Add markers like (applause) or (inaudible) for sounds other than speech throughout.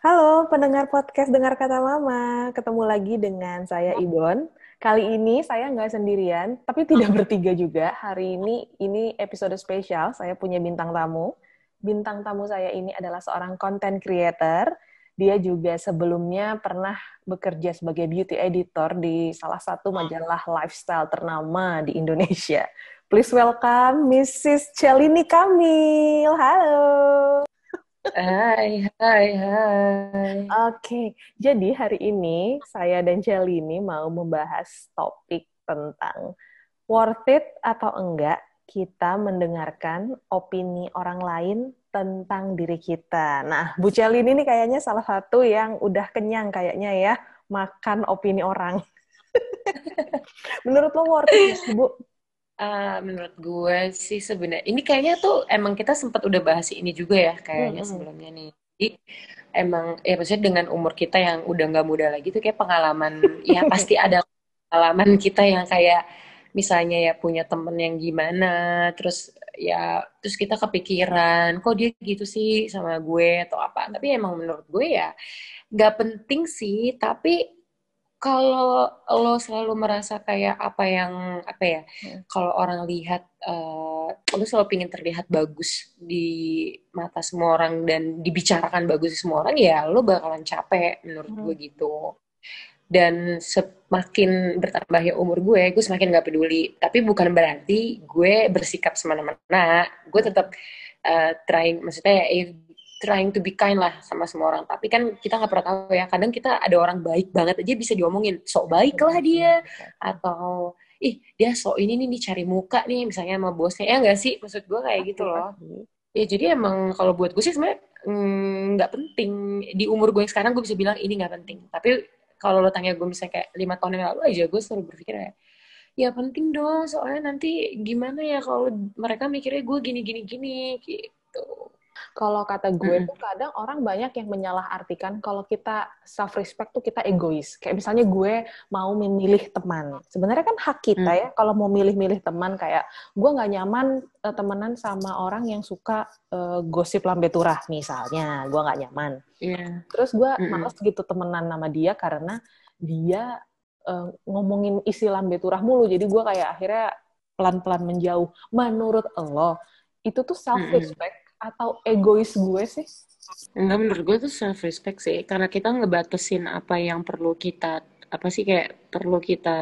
Halo pendengar podcast Dengar Kata Mama, ketemu lagi dengan saya Ibon. Kali ini saya nggak sendirian, tapi tidak bertiga juga. Hari ini ini episode spesial, saya punya bintang tamu. Bintang tamu saya ini adalah seorang content creator. Dia juga sebelumnya pernah bekerja sebagai beauty editor di salah satu majalah lifestyle ternama di Indonesia. Please welcome Mrs. Celini Kamil. Halo. Hai, hai, hai. Oke, jadi hari ini saya dan Jelly ini mau membahas topik tentang worth it atau enggak kita mendengarkan opini orang lain tentang diri kita. Nah, Bu Jelly ini kayaknya salah satu yang udah kenyang kayaknya ya makan opini orang. (laughs) Menurut lo worth it, Bu? Uh, menurut gue sih sebenarnya ini kayaknya tuh emang kita sempat udah bahas ini juga ya kayaknya hmm. sebelumnya nih. Jadi emang ya maksudnya dengan umur kita yang udah nggak muda lagi tuh kayak pengalaman ya (laughs) pasti ada pengalaman kita yang kayak misalnya ya punya temen yang gimana terus ya terus kita kepikiran kok dia gitu sih sama gue atau apa tapi emang menurut gue ya nggak penting sih tapi kalau lo selalu merasa kayak apa yang apa ya hmm. kalau orang lihat uh, lo selalu ingin terlihat bagus di mata semua orang dan dibicarakan bagus di semua orang ya lo bakalan capek menurut hmm. gue gitu dan semakin bertambahnya umur gue gue semakin gak peduli tapi bukan berarti gue bersikap semena-mena gue tetap uh, trying maksudnya ya trying to be kind lah sama semua orang. Tapi kan kita nggak pernah tahu ya. Kadang kita ada orang baik banget aja bisa diomongin. Sok baik lah dia. Atau, ih dia sok ini nih, nih cari muka nih misalnya sama bosnya. Ya nggak sih? Maksud gue kayak gitu loh. Ya jadi emang kalau buat gue sih sebenarnya mm, nggak mm, penting. Di umur gue yang sekarang gue bisa bilang ini nggak penting. Tapi kalau lo tanya gue misalnya kayak lima tahun yang lalu aja gue selalu berpikir kayak ya penting dong soalnya nanti gimana ya kalau mereka mikirnya gue gini gini gini gitu kalau kata gue mm. tuh kadang orang banyak yang menyalahartikan kalau kita self respect tuh kita egois. Kayak misalnya gue mau memilih teman. Sebenarnya kan hak kita mm. ya kalau mau milih-milih teman kayak gue nggak nyaman uh, temenan sama orang yang suka uh, gosip lambe turah misalnya. Gue nggak nyaman. Yeah. Terus gue mm -hmm. males gitu temenan sama dia karena dia uh, ngomongin isi lambe turah mulu. Jadi gue kayak akhirnya pelan-pelan menjauh. Menurut lo itu tuh self respect atau egois gue sih? Enggak, menurut gue tuh self respect sih, karena kita ngebatasin apa yang perlu kita apa sih kayak perlu kita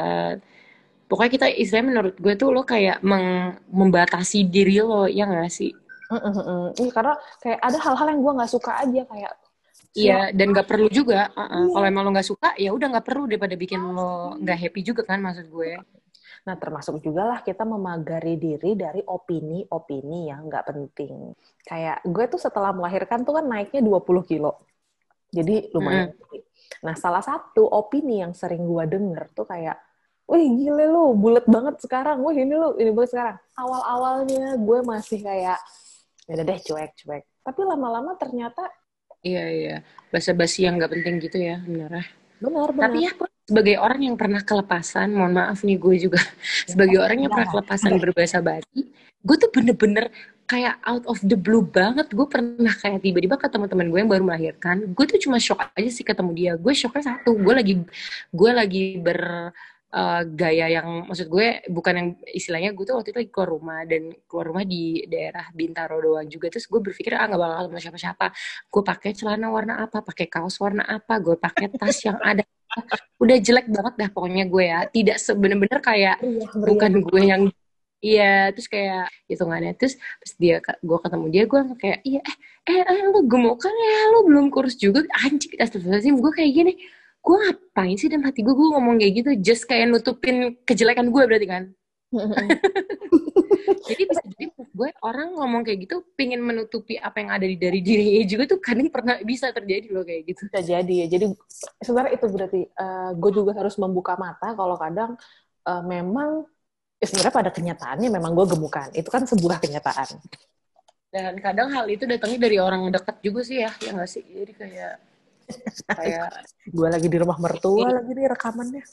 pokoknya kita istilahnya menurut gue tuh lo kayak meng, membatasi diri lo ya gak sih? Iya karena kayak ada hal-hal yang gue nggak suka aja kayak Iya, dan nggak perlu juga. Uh -uh. Kalau emang lo nggak suka, ya udah nggak perlu daripada bikin lo nggak happy juga kan, maksud gue. Nah, termasuk juga lah kita memagari diri dari opini-opini yang nggak penting. Kayak gue tuh setelah melahirkan tuh kan naiknya 20 kilo. Jadi lumayan. Mm. Nah, salah satu opini yang sering gue denger tuh kayak, wih gile lu, bulat banget sekarang. Wih ini lu, ini bulat sekarang. Awal-awalnya gue masih kayak, ya deh cuek-cuek. Tapi lama-lama ternyata... Iya, iya. Basa-basi yang nggak penting gitu ya, benar Benar, benar. Tapi ya sebagai orang yang pernah kelepasan, mohon maaf nih gue juga (laughs) sebagai orang yang pernah kelepasan berbahasa Bali, gue tuh bener-bener kayak out of the blue banget. Gue pernah kayak tiba-tiba ketemu teman gue yang baru melahirkan, gue tuh cuma shock aja sih ketemu dia. Gue shocknya satu, gue lagi gue lagi ber uh, gaya yang maksud gue bukan yang istilahnya gue tuh waktu itu lagi keluar rumah dan keluar rumah di daerah Bintaro doang juga. Terus gue berpikir ah nggak bakal ketemu siapa-siapa. Gue pakai celana warna apa pakai kaos warna apa gue pakai tas yang ada udah jelek banget dah pokoknya gue ya. Tidak sebenar-benar kayak iya, bukan gue yang Iya, terus kayak hitungannya. Terus pas dia gue ketemu dia gue kayak iya eh eh, eh lu gemuk kan ya? Lu belum kurus juga. Anjing astagfirullahaladzim gue kayak gini gue ngapain sih dalam hati gue gue ngomong kayak gitu just kayak nutupin kejelekan gue berarti kan? (laughs) Jadi bisa jadi gue orang ngomong kayak gitu pingin menutupi apa yang ada di dari dirinya juga tuh kadang pernah bisa terjadi loh kayak gitu. Bisa jadi ya. Jadi sebenarnya itu berarti uh, gue juga harus membuka mata kalau kadang uh, memang ya sebenarnya pada kenyataannya memang gue gemukan. Itu kan sebuah kenyataan. Dan kadang hal itu datangnya dari orang dekat juga sih ya ya nggak sih? Jadi kayak kayak gue lagi di rumah mertua iya. lagi nih rekamannya (laughs)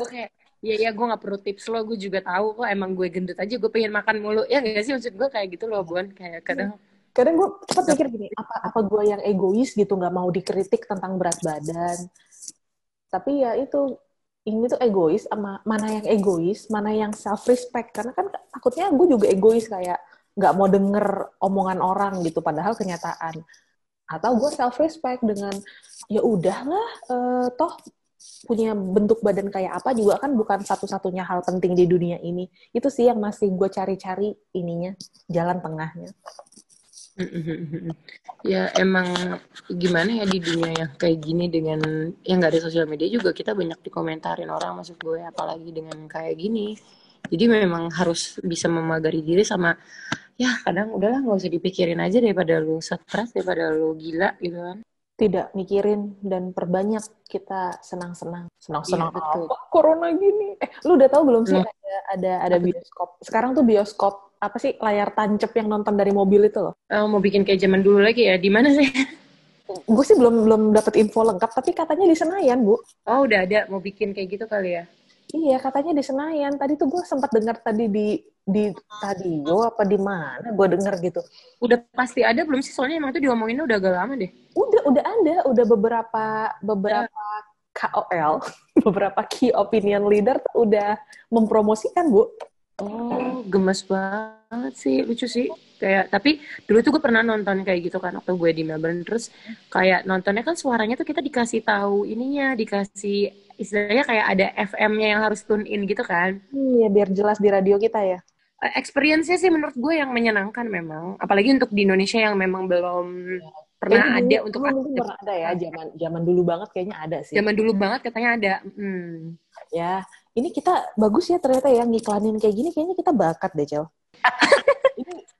gue kayak Iya ya gue gak perlu tips lo, gue juga tahu kok emang gue gendut aja, gue pengen makan mulu. Ya gak sih maksud gue kayak gitu loh, Buan. Kayak kadang kadang gue cepat mikir gini apa apa gue yang egois gitu nggak mau dikritik tentang berat badan tapi ya itu ini tuh egois sama mana yang egois mana yang self respect karena kan takutnya gue juga egois kayak nggak mau denger omongan orang gitu padahal kenyataan atau gue self respect dengan ya udahlah uh, toh punya bentuk badan kayak apa juga kan bukan satu-satunya hal penting di dunia ini. Itu sih yang masih gue cari-cari ininya jalan tengahnya. (laughs) Ya emang gimana ya di dunia yang kayak gini dengan yang nggak ada sosial media juga kita banyak dikomentarin orang maksud gue apalagi dengan kayak gini. Jadi memang harus bisa memagari diri sama ya. Kadang udahlah nggak usah dipikirin aja daripada lu stres daripada lu gila gitu kan. Tidak mikirin dan perbanyak kita senang-senang. Senang-senang betul. apa corona gini? Eh lu udah tahu belum sih hmm. ada ada ada bioskop? Sekarang tuh bioskop apa sih layar tancap yang nonton dari mobil itu loh. Oh, mau bikin kayak zaman dulu lagi ya? Di mana sih? Gue sih belum belum dapat info lengkap tapi katanya di Senayan bu. Oh udah ada. Mau bikin kayak gitu kali ya? Iya, katanya di Senayan. Tadi tuh gue sempat dengar tadi di di radio apa di mana gue denger gitu. Udah pasti ada belum sih? Soalnya emang itu diomonginnya udah agak lama deh. Udah, udah ada. Udah beberapa beberapa KOL, (laughs) beberapa key opinion leader tuh udah mempromosikan, Bu. Oh, gemes banget sih, lucu sih. Kayak tapi dulu tuh gue pernah nonton kayak gitu kan waktu gue di Melbourne terus kayak nontonnya kan suaranya tuh kita dikasih tahu ininya, dikasih istilahnya kayak ada FM-nya yang harus tune in gitu kan. Hmm, ya biar jelas di radio kita ya. Eh, experience-nya sih menurut gue yang menyenangkan memang, apalagi untuk di Indonesia yang memang belum ya. pernah ada dulu, untuk dulu mungkin pernah ada ya zaman zaman dulu banget kayaknya ada sih. Zaman dulu banget katanya ada. Hmm. Ya, ini kita bagus ya ternyata ya ngiklanin kayak gini kayaknya kita bakat deh, Cel. (laughs)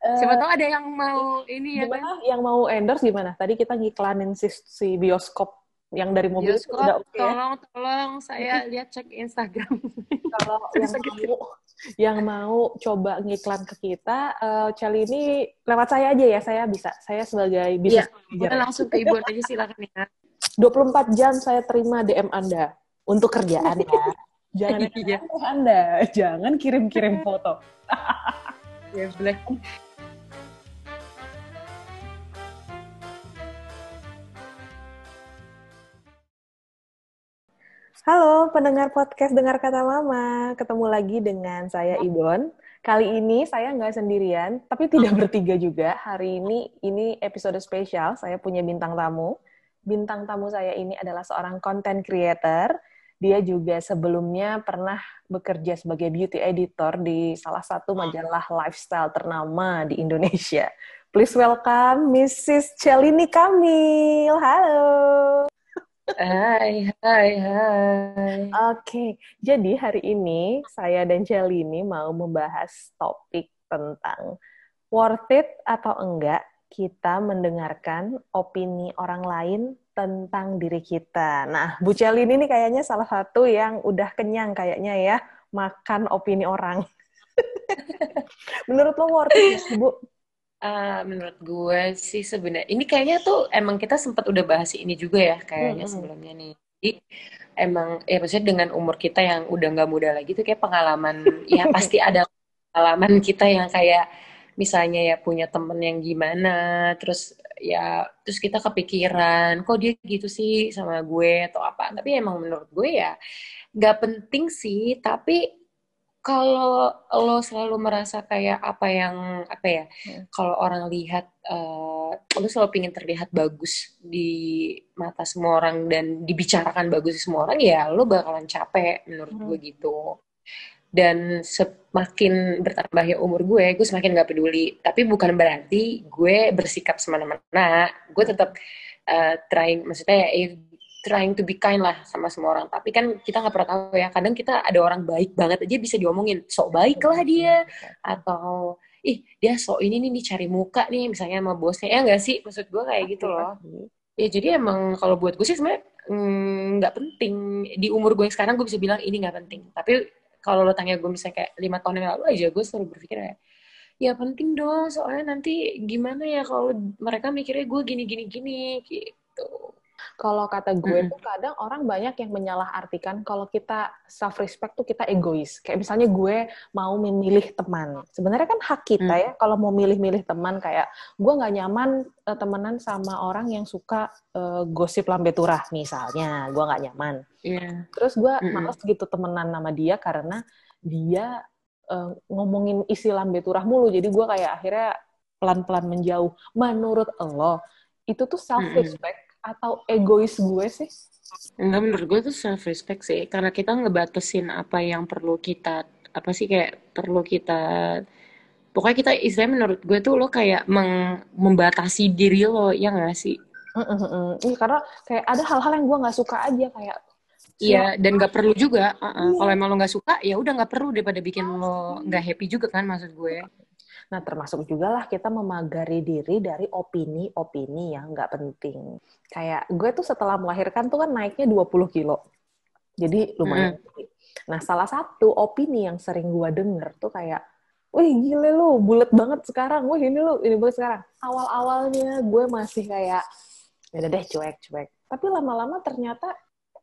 Uh, Siapa tahu ada yang mau ini ya kan? Yang mau endorse gimana? Tadi kita ngiklanin si, si bioskop yang dari mobil Bioskop, udah. Okay, tolong, ya? tolong saya lihat cek Instagram. (laughs) Kalau yang mau, (laughs) yang mau coba ngiklan ke kita, uh, Cali ini lewat saya aja ya, saya bisa. Saya sebagai bisa. Iya, langsung ke Ibu aja silakan ya. (laughs) 24 jam saya terima DM Anda untuk kerjaan ya. (laughs) Jangan iya. Anda, jangan kirim-kirim foto. ya, boleh. Halo pendengar podcast Dengar Kata Mama, ketemu lagi dengan saya Ibon. Kali ini saya nggak sendirian, tapi tidak bertiga juga. Hari ini ini episode spesial, saya punya bintang tamu. Bintang tamu saya ini adalah seorang content creator. Dia juga sebelumnya pernah bekerja sebagai beauty editor di salah satu majalah lifestyle ternama di Indonesia. Please welcome Mrs. Celini Kamil. Halo. Hai, hai, hai. Oke, jadi hari ini saya dan Jelly mau membahas topik tentang worth it atau enggak kita mendengarkan opini orang lain tentang diri kita. Nah, Bu Celini ini kayaknya salah satu yang udah kenyang kayaknya ya makan opini orang. (laughs) Menurut lo worth it, Bu? Uh, menurut gue sih sebenarnya ini kayaknya tuh emang kita sempat udah bahas ini juga ya kayaknya hmm. sebelumnya nih. Jadi emang ya maksudnya dengan umur kita yang udah nggak muda lagi tuh kayak pengalaman (laughs) ya pasti ada pengalaman kita yang kayak misalnya ya punya temen yang gimana terus ya terus kita kepikiran kok dia gitu sih sama gue atau apa tapi emang menurut gue ya nggak penting sih tapi kalau lo selalu merasa kayak apa yang apa ya hmm. kalau orang lihat uh, lo selalu ingin terlihat bagus di mata semua orang dan dibicarakan bagus di semua orang ya lo bakalan capek menurut hmm. gue gitu dan semakin bertambahnya umur gue gue semakin gak peduli tapi bukan berarti gue bersikap semena-mena gue tetap uh, trying maksudnya ya trying to be kind lah sama semua orang. Tapi kan kita nggak pernah tahu ya. Kadang kita ada orang baik banget aja bisa diomongin. Sok baik lah dia. Atau, ih dia sok ini nih, nih cari muka nih misalnya sama bosnya. Ya nggak sih? Maksud gue kayak gitu loh. Ya jadi emang kalau buat gue sih sebenarnya mm, nggak mm, penting. Di umur gue yang sekarang gue bisa bilang ini nggak penting. Tapi kalau lo tanya gue misalnya kayak lima tahun yang lalu aja gue selalu berpikir kayak ya penting dong soalnya nanti gimana ya kalau mereka mikirnya gue gini gini gini gitu Kalau kata gue mm -hmm. tuh kadang orang banyak yang menyalahartikan kalau kita self respect tuh kita egois. Kayak misalnya gue mau memilih teman. Sebenarnya kan hak kita mm. ya kalau mau milih-milih teman kayak gue nggak nyaman uh, temenan sama orang yang suka uh, gosip lambe turah misalnya. Gue nggak nyaman. Yeah. Terus gue mm -hmm. males gitu temenan sama dia karena dia uh, ngomongin isi lambe turah mulu. Jadi gue kayak akhirnya pelan-pelan menjauh. Menurut Allah itu tuh self respect atau egois gue sih? Enggak, menurut gue tuh self respect sih, karena kita ngebatasin apa yang perlu kita apa sih kayak perlu kita pokoknya kita istilahnya menurut gue tuh lo kayak meng, membatasi diri lo ya gak sih? Iya karena kayak ada hal-hal yang gue nggak suka aja kayak Iya, dan gak perlu juga. Uh -uh. Iya. Kalau emang lo gak suka, ya udah gak perlu daripada bikin lo gak happy juga kan, maksud gue. Nah, termasuk juga lah kita memagari diri dari opini-opini yang nggak penting. Kayak gue tuh setelah melahirkan tuh kan naiknya 20 kilo. Jadi lumayan. Mm. Nah, salah satu opini yang sering gue denger tuh kayak, Wih gile lu, bulat banget sekarang. Wih ini lu, ini bulat sekarang. Awal-awalnya gue masih kayak, ya udah deh cuek-cuek. Tapi lama-lama ternyata...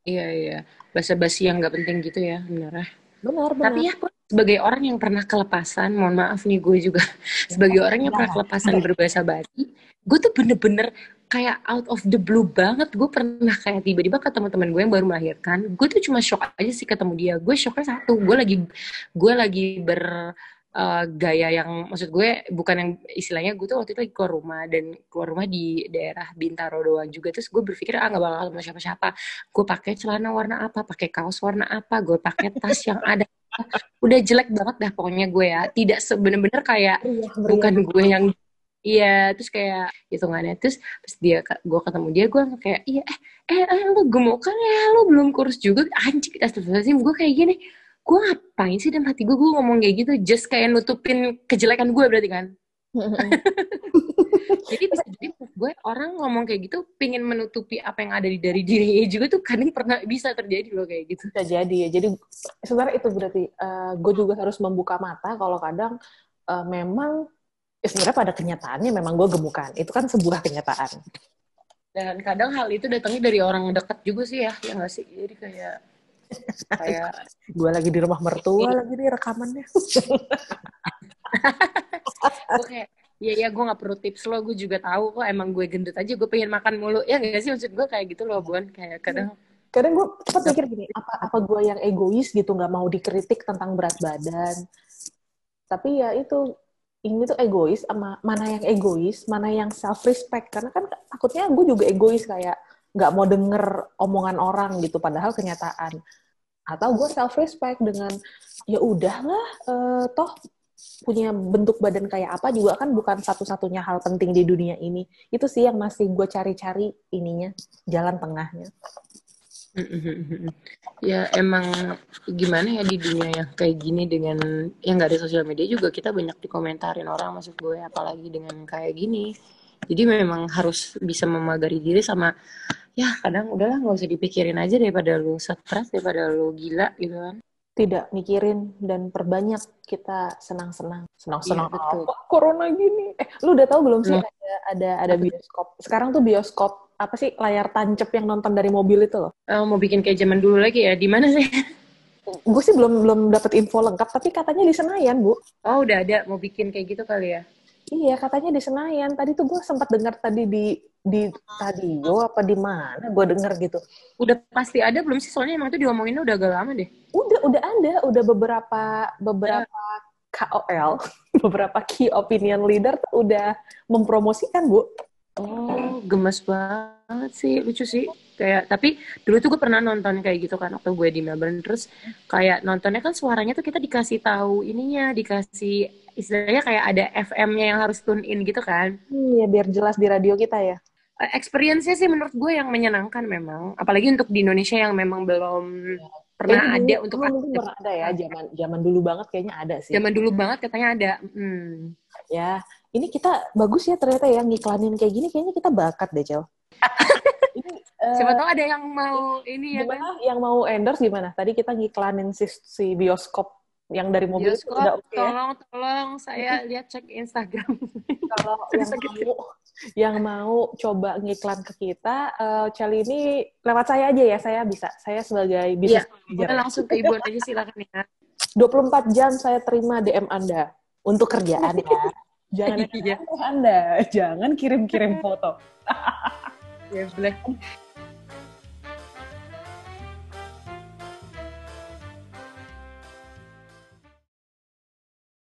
Iya, iya. Basa-basi yang nggak penting gitu ya, benar Benar, benar. Tapi ya, sebagai orang yang pernah kelepasan, mohon maaf nih gue juga, (laughs) sebagai orang yang pernah kelepasan berbahasa Bali, gue tuh bener-bener kayak out of the blue banget. Gue pernah kayak tiba-tiba ketemu teman gue yang baru melahirkan, gue tuh cuma shock aja sih ketemu dia. Gue shocknya satu, gue lagi gue lagi ber uh, gaya yang maksud gue bukan yang istilahnya gue tuh waktu itu lagi keluar rumah dan keluar rumah di daerah Bintaro doang juga terus gue berpikir ah nggak bakal ketemu siapa-siapa gue pakai celana warna apa pakai kaos warna apa gue pakai tas yang ada udah jelek banget dah pokoknya gue ya. Tidak sebenar-benar kayak iya, bukan gue yang Iya, terus kayak hitungannya. Terus pas dia gue ketemu dia gue kayak iya eh eh, eh lu gemukan ya? Lu belum kurus juga? Anjing astagfirullahaladzim gue kayak gini. Gue ngapain sih dan hati gue gue ngomong kayak gitu? Just kayak nutupin kejelekan gue berarti kan (laughs) jadi bisa jadi gue orang ngomong kayak gitu pingin menutupi apa yang ada di dari dirinya juga tuh kadang pernah bisa terjadi loh kayak gitu. Bisa jadi ya. Jadi sebenarnya itu berarti uh, gue juga harus membuka mata kalau kadang uh, memang ya sebenarnya pada kenyataannya memang gue gemukan. Itu kan sebuah kenyataan. Dan kadang hal itu datangnya dari orang dekat juga sih ya ya nggak sih? Jadi kayak kayak (laughs) gue lagi di rumah mertua lagi nih rekamannya. (laughs) Oke, Iya ya gue gak perlu tips lo, gue juga tahu kok emang gue gendut aja, gue pengen makan mulu. Ya gak sih maksud gue kayak gitu loh, Buan. Kayak kadang kadang gue cepat mikir gini, apa apa gue yang egois gitu nggak mau dikritik tentang berat badan. Tapi ya itu ini tuh egois sama mana yang egois, mana yang self respect. Karena kan takutnya gue juga egois kayak nggak mau denger omongan orang gitu, padahal kenyataan. Atau gue self respect dengan ya udahlah, uh, toh punya bentuk badan kayak apa juga kan bukan satu-satunya hal penting di dunia ini. Itu sih yang masih gue cari-cari ininya, jalan tengahnya. Ya emang gimana ya di dunia yang kayak gini dengan yang nggak ada sosial media juga kita banyak dikomentarin orang maksud gue apalagi dengan kayak gini. Jadi memang harus bisa memagari diri sama ya kadang udahlah nggak usah dipikirin aja daripada lu stres daripada lu gila gitu kan tidak mikirin dan perbanyak kita senang-senang. Senang-senang iya, betul. apa corona gini? Eh lu udah tahu belum sih hmm. ada ada ada bioskop? Sekarang tuh bioskop apa sih layar tancap yang nonton dari mobil itu loh. Oh, mau bikin kayak zaman dulu lagi ya? Di mana sih? Gue sih belum belum dapat info lengkap tapi katanya di Senayan bu. Oh udah ada. Mau bikin kayak gitu kali ya? Iya, katanya di Senayan. Tadi tuh gue sempat dengar tadi di di radio apa di mana gue dengar gitu. Udah pasti ada belum sih? Soalnya emang itu diomongin udah agak lama deh. Udah, udah ada. Udah beberapa beberapa ya. KOL, (laughs) beberapa key opinion leader tuh udah mempromosikan, Bu. Oh, gemes banget sih, lucu sih. Kayak tapi dulu tuh gue pernah nonton kayak gitu kan waktu gue di Melbourne terus kayak nontonnya kan suaranya tuh kita dikasih tahu ininya, dikasih istilahnya kayak ada FM-nya yang harus tune in gitu kan. Iya, biar jelas di radio kita ya. Eh, experience-nya sih menurut gue yang menyenangkan memang. Apalagi untuk di Indonesia yang memang belum ya. pernah ada dulu, untuk mungkin pernah ada ya zaman zaman dulu banget kayaknya ada sih. Zaman dulu banget katanya ada. Hmm. Ya, ini kita bagus ya ternyata ya ngiklanin kayak gini kayaknya kita bakat deh, Cel. (laughs) Siapa tahu ada yang mau ini ya kan? Yang mau endorse gimana? Tadi kita ngiklanin si, si bioskop Yang dari mobil Bioskop, udah oke. Okay, tolong, tolong saya (laughs) lihat cek Instagram. Kalau (laughs) yang mau, yang mau coba ngiklan ke kita, uh, Celi ini lewat saya aja ya, saya bisa. Saya sebagai bisnis ya, langsung ke Ibu aja silakan ya. (laughs) 24 jam saya terima DM Anda untuk kerjaan ya. Jangan iya. Anda, jangan kirim-kirim foto. ya boleh.